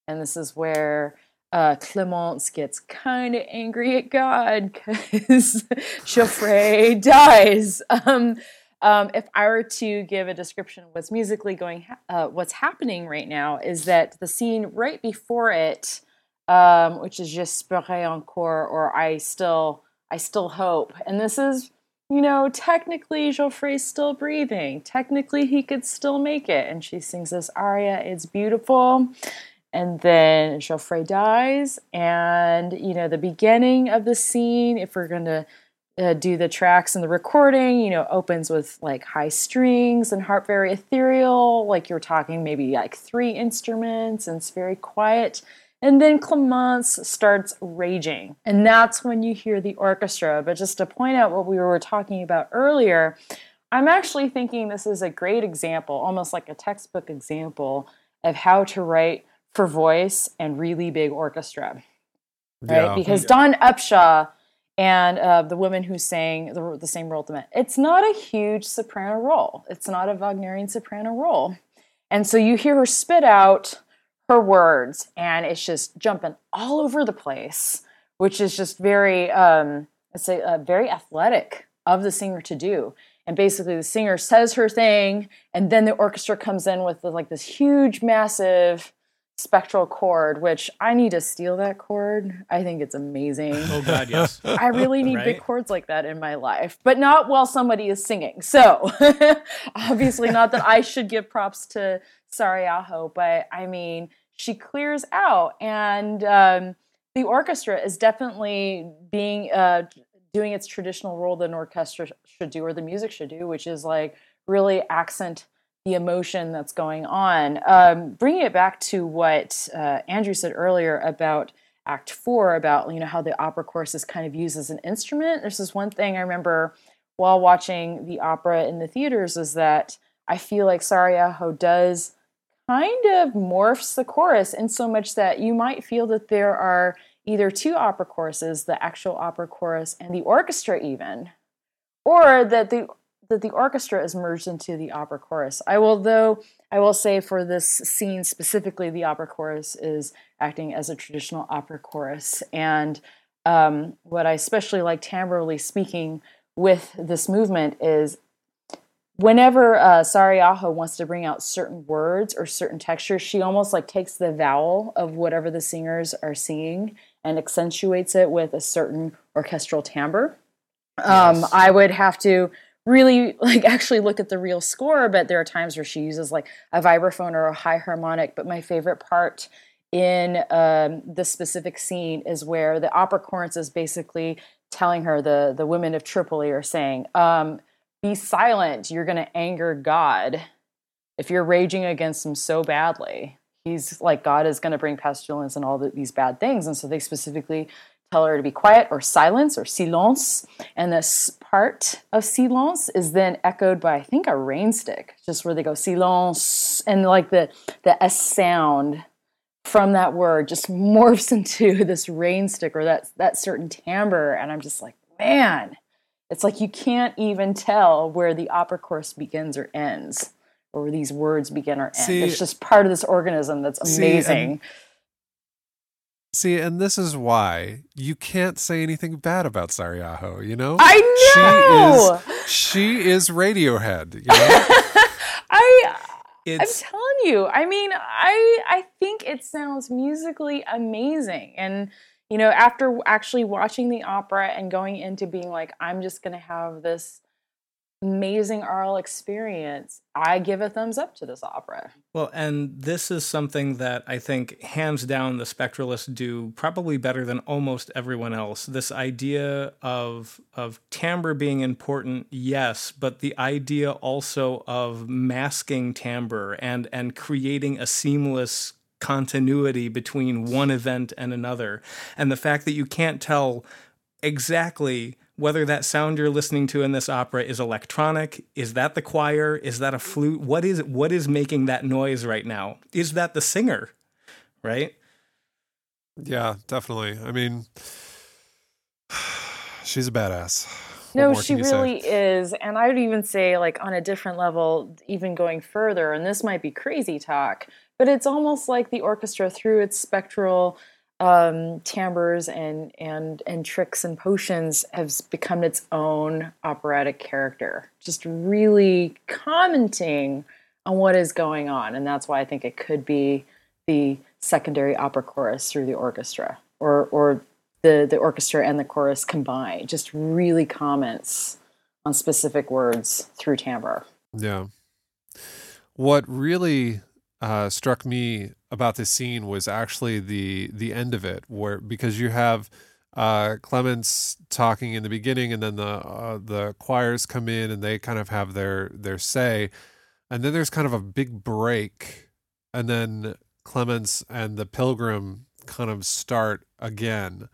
and this is where uh, Clemence gets kind of angry at God because Jaufré dies. Um, um, if I were to give a description of what's musically going, uh, what's happening right now is that the scene right before it, um, which is J'espérais encore, or I still, I still hope, and this is you know, technically Jaufré's still breathing. Technically he could still make it. And she sings this aria, it's beautiful. And then Jaufré dies. And, you know, the beginning of the scene, if we're going to uh, do the tracks and the recording, you know, opens with like high strings and harp very ethereal, like you're talking maybe like three instruments, and it's very quiet. And then Clemence starts raging. And that's when you hear the orchestra. But just to point out what we were talking about earlier, I'm actually thinking this is a great example, almost like a textbook example, of how to write for voice and really big orchestra. Right? Yeah. Because Dawn Upshaw and uh, the woman who sang the, the same role the Met, it's not a huge soprano role. It's not a Wagnerian soprano role. And so you hear her spit out her words, and it's just jumping all over the place, which is just very, um, say, uh, very athletic of the singer to do. And basically, the singer says her thing, and then the orchestra comes in with like this huge, massive spectral chord, which I need to steal that chord. I think it's amazing. Oh God, yes. I really need big Right? chords like that in my life, but not while somebody is singing. So, obviously, not that I should give props to Saariaho, but I mean, she clears out, and um, the orchestra is definitely being uh, doing its traditional role that an orchestra should do, or the music should do, which is like really accent the emotion that's going on. Um, bringing it back to what uh, Andrew said earlier about Act Four, about you know how the opera chorus is kind of used as an instrument. This one thing I remember while watching the opera in the theaters is that I feel like Saariaho does kind of morphs the chorus in so much that you might feel that there are either two opera choruses, the actual opera chorus and the orchestra even, or that the that the orchestra is merged into the opera chorus. I will though I will say for this scene specifically, the opera chorus is acting as a traditional opera chorus. And um, what I especially like timbrally speaking with this movement is whenever uh, Saariaho wants to bring out certain words or certain textures, she almost like takes the vowel of whatever the singers are singing and accentuates it with a certain orchestral timbre. Um, I would have to really like actually look at the real score, but there are times where she uses like a vibraphone or a high harmonic. But my favorite part in um, this specific scene is where the opera chorus is basically telling her the the women of Tripoli are saying, um, "Be silent. You're going to anger God if you're raging against him so badly." He's like God is going to bring pestilence and all the, these bad things, and so they specifically tell her to be quiet or silence or silence. And this part of silence is then echoed by I think a rain stick, just where they go silence, and like the the S sound from that word just morphs into this rain stick or that that certain timbre, and I'm just like, man, it's like you can't even tell where the opera course begins or ends, or where these words begin or end. See- it's just part of this organism that's amazing. See, and this is why you can't say anything bad about Saariaho, you know? I know. She is she is Radiohead, you know? I It's I'm telling you. I mean, I I think it sounds musically amazing. And you know, after actually watching the opera and going into being like I'm just going to have this amazing aural experience. I give a thumbs up to this opera. Well, and this is something that I think hands down the spectralists do probably better than almost everyone else. This idea of of timbre being important, yes, but the idea also of masking timbre and and creating a seamless continuity between one event and another. And the fact that you can't tell exactly whether that sound you're listening to in this opera is electronic is that the choir is that a flute what is what is making that noise right now is that the singer right Yeah, definitely. I mean, she's a badass. What No, she can you say? really is. And I would even say, like, on a different level, even going further, and this might be crazy talk, but it's almost like the orchestra, through its spectral um, timbres and, and, and tricks and potions, has become its own operatic character, just really commenting on what is going on. And that's why I think it could be the secondary opera chorus through the orchestra or, or the, the orchestra and the chorus combined just really comments on specific words through timbre. Yeah. What really uh, struck me about this scene was actually the the end of it, where because you have uh, Clemence talking in the beginning, and then the uh, the choirs come in and they kind of have their their say, and then there's kind of a big break, and then Clemence and the Pilgrim kind of start again,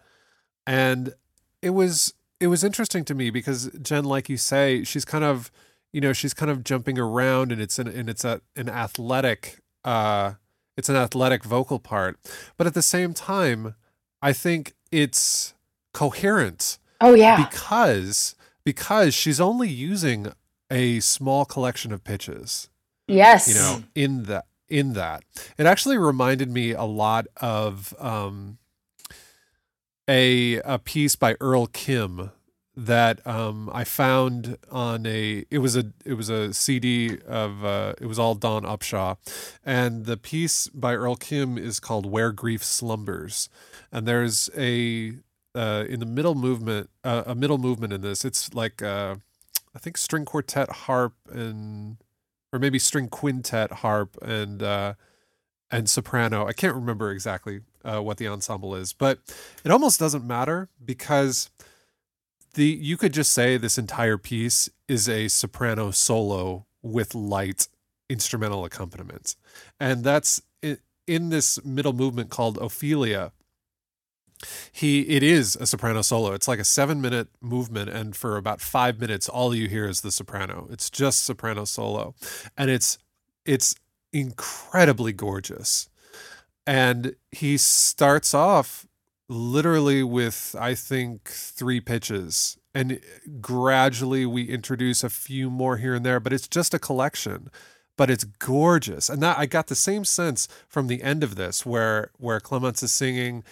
and it was it was interesting to me because Jen, like you say, she's kind of you know she's kind of jumping around and it's an and it's a an athletic uh it's an athletic vocal part but at the same time i think it's coherent Oh, yeah. because because she's only using a small collection of pitches yes. you know in that in that it actually reminded me a lot of um a a piece by Earl Kim that um I found on a it was a it was a CD of uh it was all Dawn Upshaw and the piece by Earl Kim is called Where Grief Slumbers and there's a uh in the middle movement uh, a middle movement in this it's like uh I think string quartet harp and or maybe string quintet harp and uh and soprano. I can't remember exactly uh, what the ensemble is, but it almost doesn't matter because the you could just say this entire piece is a soprano solo with light instrumental accompaniment, and that's in, this middle movement called Ophelia. He it is a soprano solo. It's like a seven minute movement, and for about five minutes, all you hear is the soprano. It's just soprano solo, and it's it's incredibly gorgeous. And he starts off literally with, I think, three pitches. And gradually we introduce a few more here and there, but it's just a collection. But it's gorgeous. And that I got the same sense from the end of this where where Clemence is singing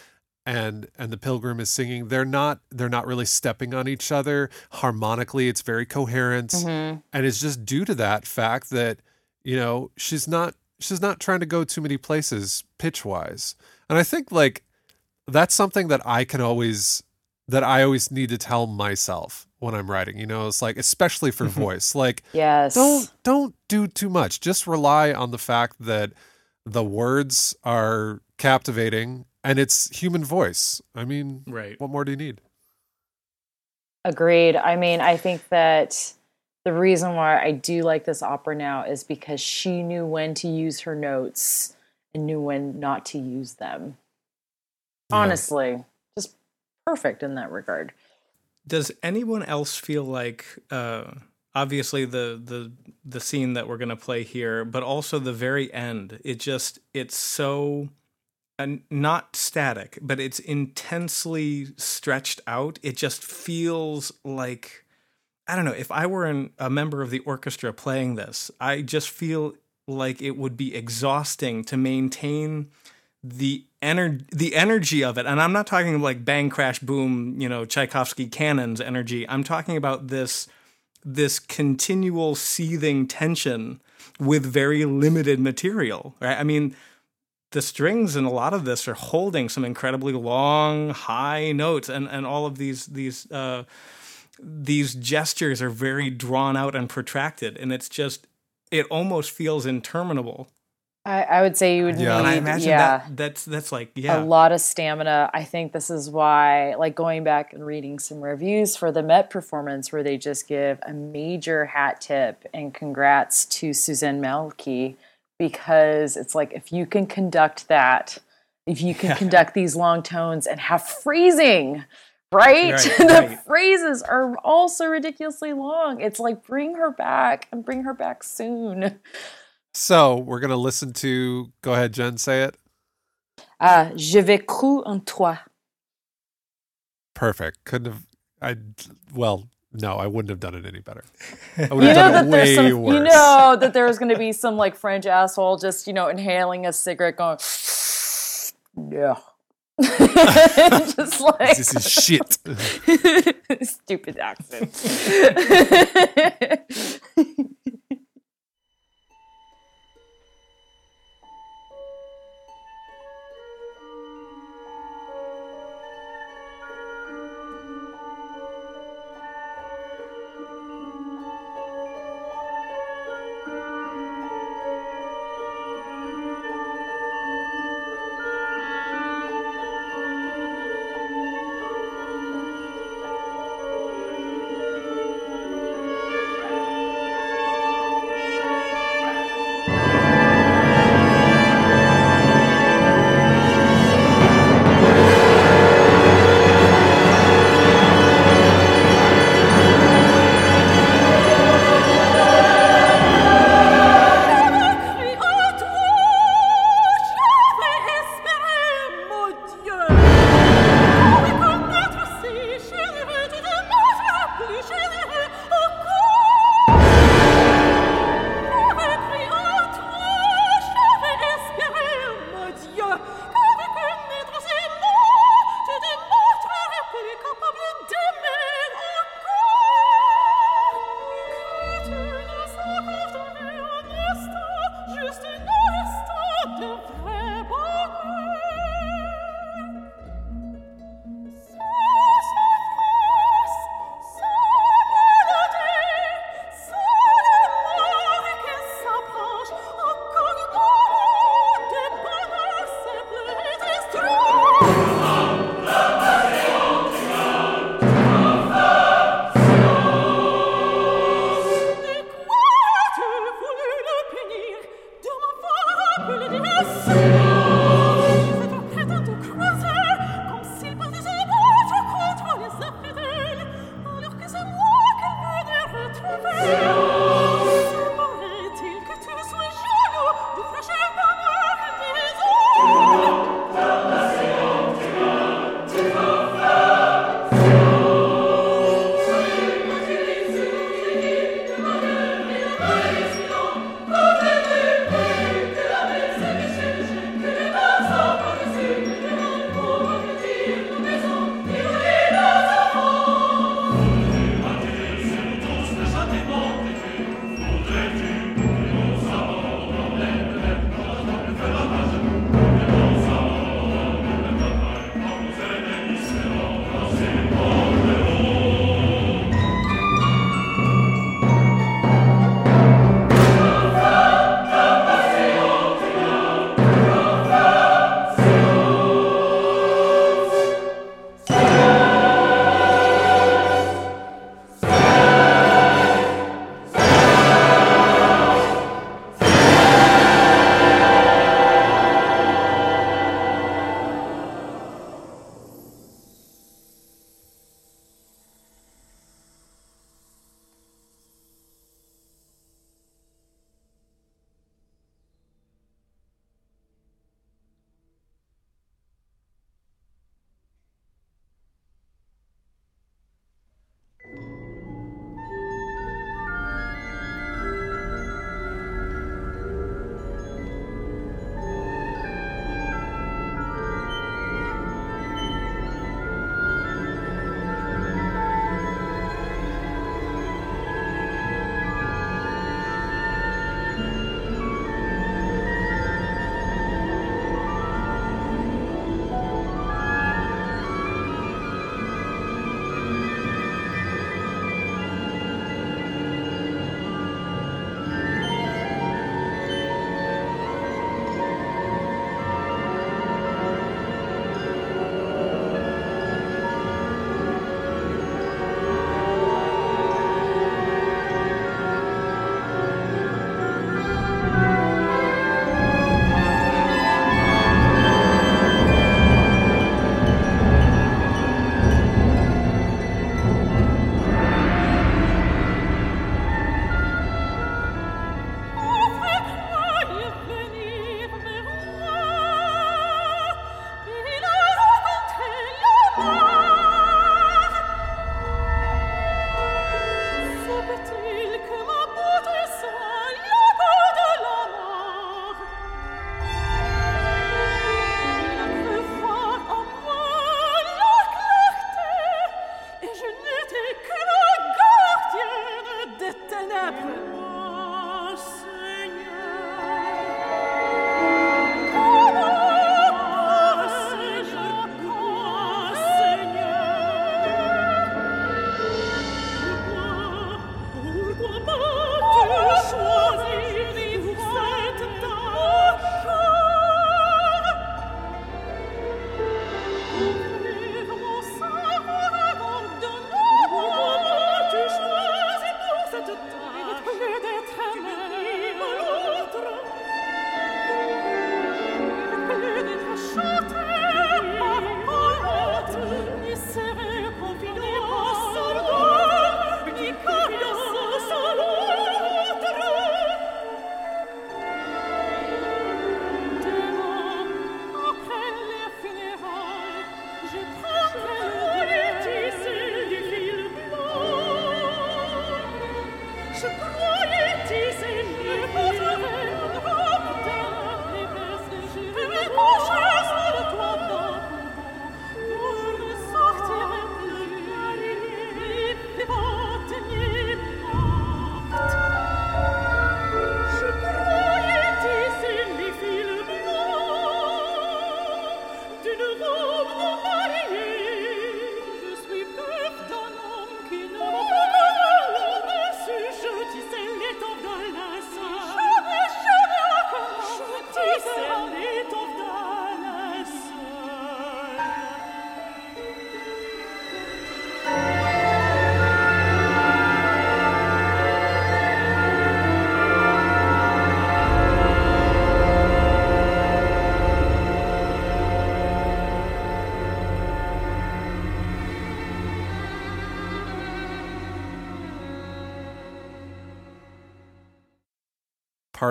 and and the pilgrim is singing they're not they're not really stepping on each other harmonically it's very coherent Mhm. and it's just due to that fact that you know she's not she's not trying to go too many places pitch wise and i think like that's something that i can always that i always need to tell myself when i'm writing you know it's like especially for mm-hmm. voice like Yes. don't don't do too much just rely on the fact that the words are captivating and it's human voice i mean right what more do you need Agreed. I mean, I think that the reason why I do like this opera now is because she knew when to use her notes and knew when not to use them. Yeah. Honestly, just perfect in that regard. does anyone else feel like uh obviously the the the scene that we're going to play here but also the very end it just it's so and not static but it's intensely stretched out it just feels like i don't know if i were an, a member of the orchestra playing this i just feel like it would be exhausting to maintain the ener- the energy of it and i'm not talking like bang crash boom you know tchaikovsky cannons energy i'm talking about this this continual seething tension with very limited material right i mean the strings in a lot of this are holding some incredibly long high notes and and all of these these uh these gestures are very drawn out and protracted, and it's just it almost feels interminable. I, I would say you would Yeah. need, And I imagine yeah, that that's that's like yeah, a lot of stamina. I think this is why, like going back and reading some reviews for the Met performance, where they just give a major hat tip and congrats to Suzanne Mälkki because it's like if you can conduct that, if you can conduct these long tones and have phrasing. Right? Right, the right. phrases are also ridiculously long. It's like bring her back and bring her back soon. So we're gonna listen to. Go ahead, Jen. Say it. Ah, je vais cru en toi. Perfect. Couldn't have. I. Well, no, I wouldn't have done it any better. You know that there's some, worse. you know that there was going to be some like French asshole just you know inhaling a cigarette, going, yeah, just like this is shit. stupid accent.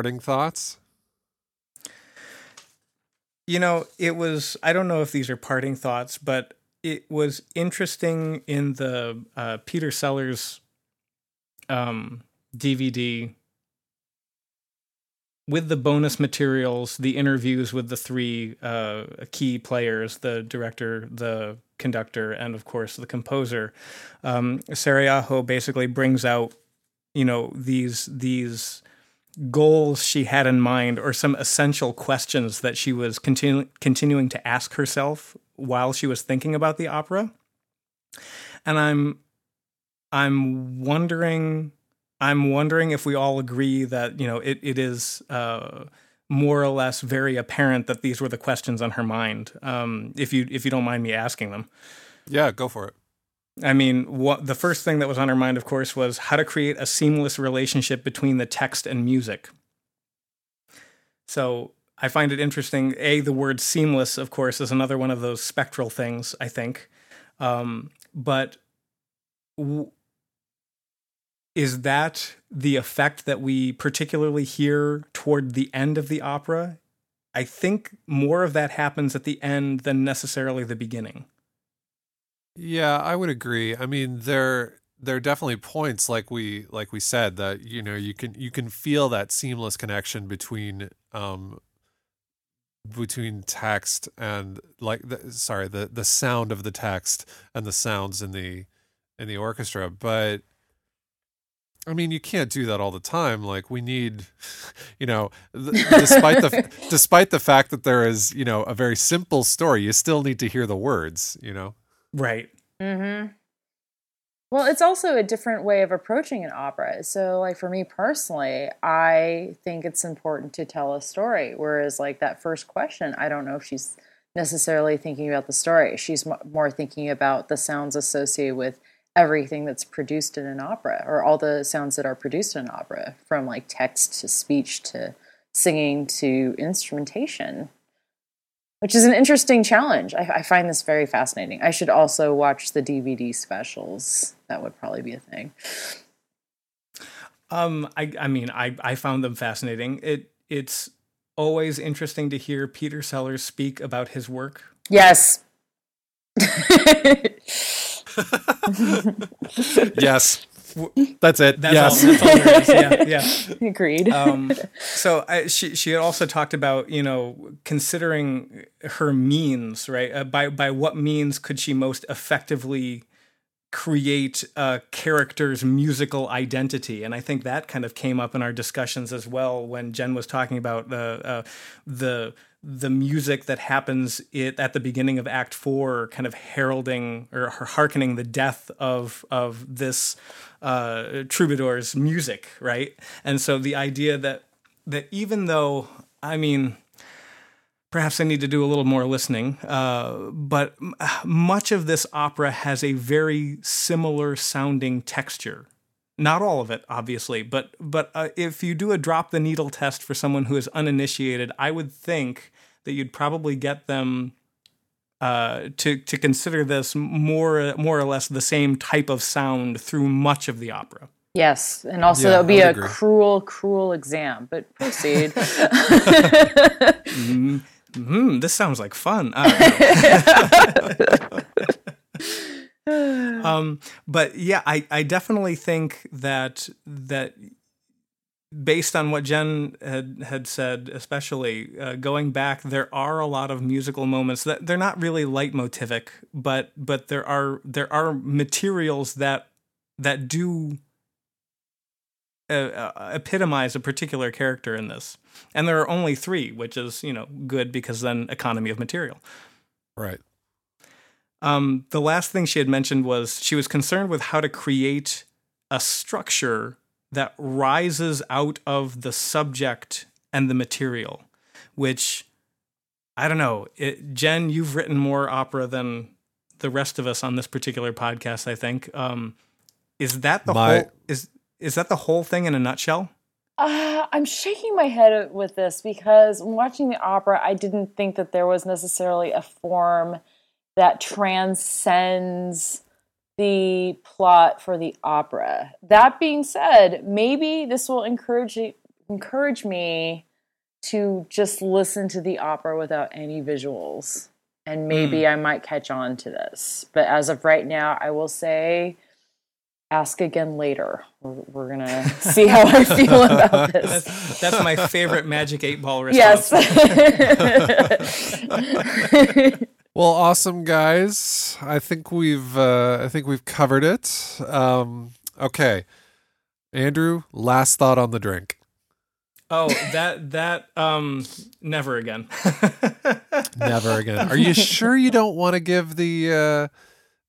Parting thoughts? You know, it was, I don't know if these are parting thoughts, but it was interesting in the uh, Peter Sellars um, DVD with the bonus materials, the interviews with the three uh, key players the director, the conductor, and of course the composer. Um, basically brings out, you know, these these goals she had in mind or some essential questions that she was continu- continuing to ask herself while she was thinking about the opera and i'm i'm wondering i'm wondering if we all agree that you know it, it is uh, more or less very apparent that these were the questions on her mind um, if you if you don't mind me asking them Yeah, go for it. I mean, what the first thing that was on her mind, of course, was how to create a seamless relationship between the text and music. So I find it interesting. A, the word seamless, of course, is another one of those spectral things, I think. Um, but w- is that the effect that we particularly hear toward the end of the opera? I think more of that happens at the end than necessarily the beginning. Yeah, I would agree. I mean, there there are definitely points like we like we said that you know you can you can feel that seamless connection between um between text and like the, sorry the the sound of the text and the sounds in the in the orchestra but I mean, you can't do that all the time. Like we need, you know, th- despite the despite the fact that there is, you know, a very simple story, you still need to hear the words. You know, Right. Mm-hmm. Well, it's also a different way of approaching an opera. So, like for me personally, I think it's important to tell a story. Whereas, like that first question, I don't know if she's necessarily thinking about the story. She's more thinking about the sounds associated with everything that's produced in an opera, or all the sounds that are produced in an opera, from like text to speech to singing to instrumentation which is an interesting challenge. I, I, find this very fascinating. I should also watch the DVD specials. That would probably be a thing. Um, I, I mean, I, I found them fascinating. It, it's always interesting to hear Peter Sellars speak about his work. Yes. yes. That's it. That's yes. all, that's all there is. Yeah, yeah. Agreed. Um, so I, she she had also talked about you know considering her means right uh, by by what means could she most effectively create a character's musical identity, and I think that kind of came up in our discussions as well when Jen was talking about the uh, the the music that happens it at the beginning of Act Four, kind of heralding or hearkening the death of of this uh, troubadour's music, right? And so the idea that that even though I mean perhaps I need to do a little more listening. Uh, but much of this opera has a very similar sounding texture. Not all of it, obviously, but but uh, if you do a drop the needle test for someone who is uninitiated, I would think that you'd probably get them uh, to to consider this more more or less the same type of sound through much of the opera. Yes, and also Yeah, that would be I a would agree. cruel, cruel exam. But proceed. Hmm, this sounds like fun. Um, but yeah, I, I definitely think that that based on what Jen had had said, especially uh, going back, there are a lot of musical moments that they're not really leitmotivic, but but there are there are materials that that do uh, uh, epitomize a particular character in this, and there are only three, which is you know good because then economy of material. Right. Um, the last thing she had mentioned was she was concerned with how to create a structure that rises out of the subject and the material, which I don't know. It, Jen, you've written more opera than the rest of us on this particular podcast. I think. Um, is that the My- whole is is that the whole thing in a nutshell? Uh, I'm shaking my head with this because watching the opera, I didn't think that there was necessarily a form that transcends the plot for the opera. That being said, maybe this will encourage encourage me to just listen to the opera without any visuals. And maybe hmm. I might catch on to this. But as of right now, I will say ask again later. We're, we're going to see how I feel about this. That's that's my favorite Magic Eight Ball response. Yes. Well, awesome guys. I think we've uh, I think we've covered it. Um, okay, Andrew, last thought on the drink. Oh, that that um never again. Never again. Are you sure you don't want to give the uh,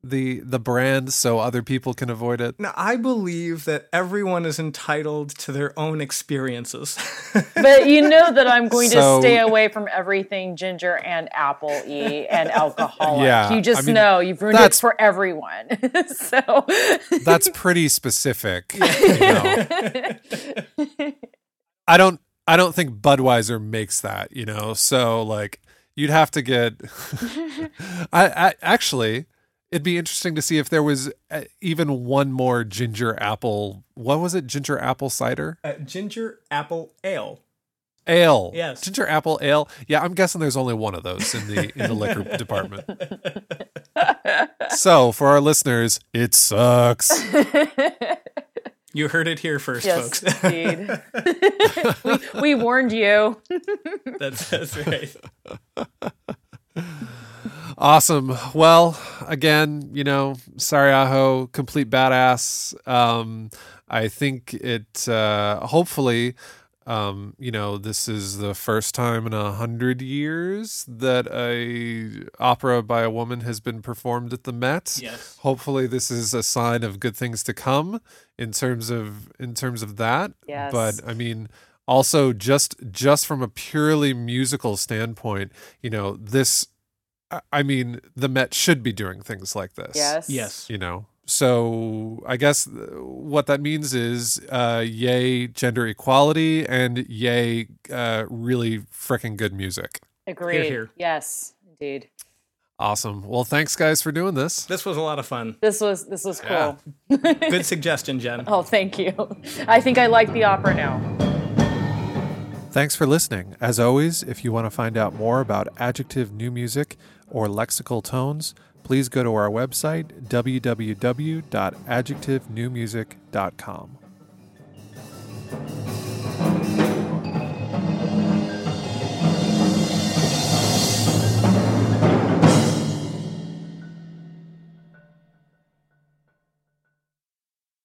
the the brand so other people can avoid it? now, I believe that everyone is entitled to their own experiences. but you know that I'm going So- to stay away from everything ginger and apple e and alcoholic. Yeah, you just I mean, know you've ruined it for everyone. so That's pretty specific. you know. I don't I don't think Budweiser makes that, you know. So like you'd have to get I, I actually it'd be interesting to see if there was uh, even one more ginger apple what was it ginger apple cider uh, ginger apple ale. ale Yes. ginger apple ale yeah i'm guessing there's only one of those in the in the liquor department so for our listeners it sucks You heard it here first, yes, folks. indeed. we, we warned you. that's that's right. Awesome. Well, again, you know, Saariaho, complete badass. Um, I think it. Uh, hopefully, um, you know, this is the first time in a hundred years that a opera by a woman has been performed at the Met. Yes. Hopefully, this is a sign of good things to come in terms of in terms of that. Yes. But I mean, also just just from a purely musical standpoint, you know, this. I- I mean, the Met should be doing things like this Yes. Yes. you know so i guess uh, what that means is uh yay gender equality and yay uh really freaking good music Agreed. here. Yes, indeed. awesome well thanks guys for doing this This was a lot of fun. This was this was cool. Yeah. Good suggestion, Jen. Oh, thank you. I think I like the opera now. Thanks for listening. As always, if you want to find out more about adjective new music or lexical tones, please go to our website, www.adjectivenewmusic.com.